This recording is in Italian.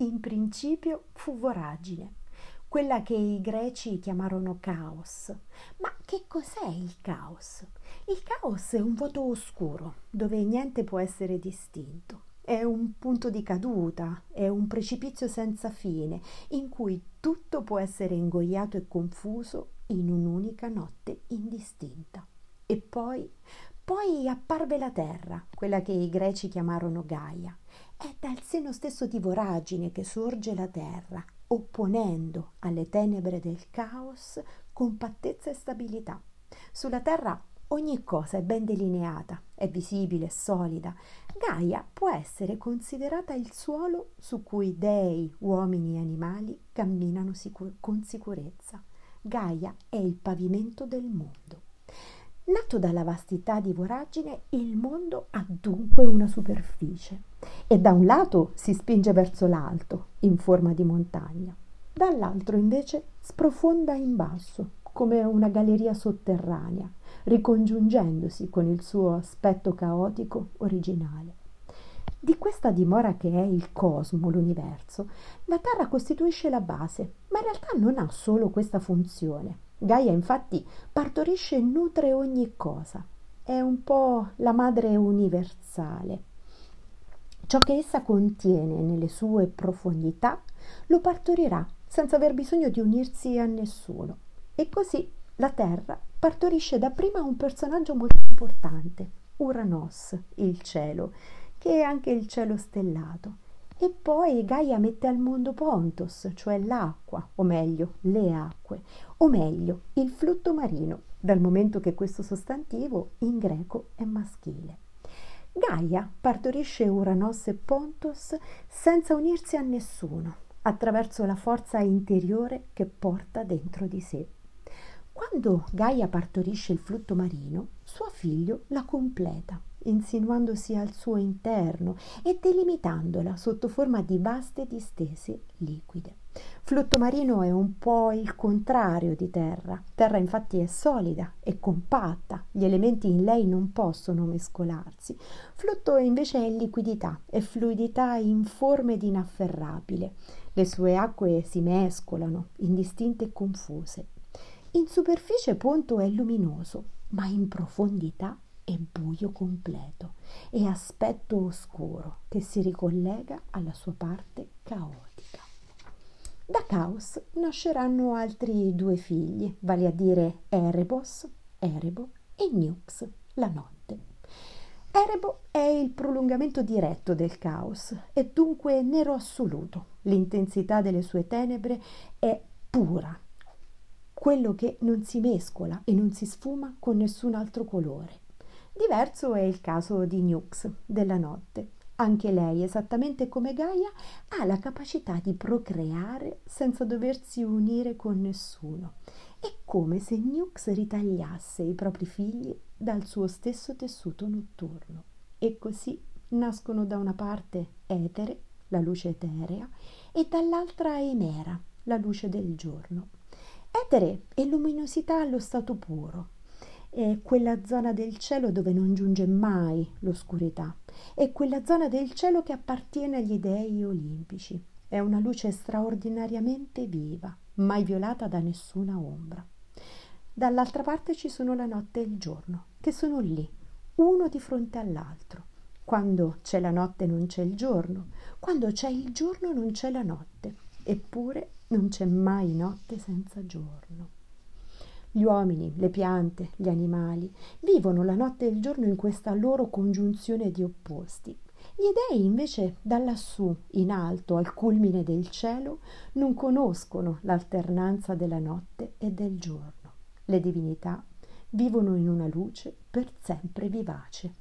in principio fu voragine, quella che i greci chiamarono caos. Ma che cos'è il caos? Il caos è un vuoto oscuro dove niente può essere distinto. È un punto di caduta, è un precipizio senza fine in cui tutto può essere ingoiato e confuso in un'unica notte indistinta. E poi, poi apparve la terra, quella che i greci chiamarono Gaia. È dal seno stesso di voragine che sorge la terra, opponendo alle tenebre del caos compattezza e stabilità. Sulla terra ogni cosa è ben delineata, è visibile, è solida. Gaia può essere considerata il suolo su cui dei, uomini e animali camminano sicur- con sicurezza. Gaia è il pavimento del mondo. Nato dalla vastità di voragine, il mondo ha dunque una superficie e da un lato si spinge verso l'alto, in forma di montagna, dall'altro invece sprofonda in basso, come una galleria sotterranea, ricongiungendosi con il suo aspetto caotico originale. Di questa dimora che è il cosmo, l'universo, la Terra costituisce la base, ma in realtà non ha solo questa funzione. Gaia infatti partorisce e nutre ogni cosa, è un po' la madre universale. Ciò che essa contiene nelle sue profondità lo partorirà senza aver bisogno di unirsi a nessuno. E così la Terra partorisce dapprima un personaggio molto importante, Uranos, il cielo, che è anche il cielo stellato. E poi Gaia mette al mondo Pontos, cioè l'acqua, o meglio, le acque, o meglio, il flutto marino, dal momento che questo sostantivo in greco è maschile. Gaia partorisce Uranos e Pontos senza unirsi a nessuno, attraverso la forza interiore che porta dentro di sé. Quando Gaia partorisce il flutto marino, suo figlio la completa, insinuandosi al suo interno e delimitandola sotto forma di vaste distese liquide. Flutto marino è un po' il contrario di terra. Terra infatti è solida e compatta, gli elementi in lei non possono mescolarsi. Flutto invece è liquidità, è fluidità informe ed inafferrabile. Le sue acque si mescolano, indistinte e confuse. In superficie Ponto è luminoso, ma in profondità è buio completo e aspetto oscuro che si ricollega alla sua parte caotica. Da Caos nasceranno altri due figli, vale a dire Erebos, Erebo e Nux, la notte. Erebo è il prolungamento diretto del caos, è dunque nero assoluto. L'intensità delle sue tenebre è pura, quello che non si mescola e non si sfuma con nessun altro colore. Diverso è il caso di Nux, della notte. Anche lei, esattamente come Gaia, ha la capacità di procreare senza doversi unire con nessuno. È come se Nux ritagliasse i propri figli dal suo stesso tessuto notturno. E così nascono da una parte Etere, la luce eterea, e dall'altra Emera, la luce del giorno. Etere è luminosità allo stato puro, è quella zona del cielo dove non giunge mai l'oscurità, è quella zona del cielo che appartiene agli dei olimpici, è una luce straordinariamente viva, mai violata da nessuna ombra. Dall'altra parte ci sono la notte e il giorno, che sono lì, uno di fronte all'altro. Quando c'è la notte non c'è il giorno, quando c'è il giorno non c'è la notte, eppure non c'è mai notte senza giorno. Gli uomini, le piante, gli animali vivono la notte e il giorno in questa loro congiunzione di opposti. Gli dei invece da lassù, in alto, al culmine del cielo, non conoscono l'alternanza della notte e del giorno. Le divinità vivono in una luce per sempre vivace.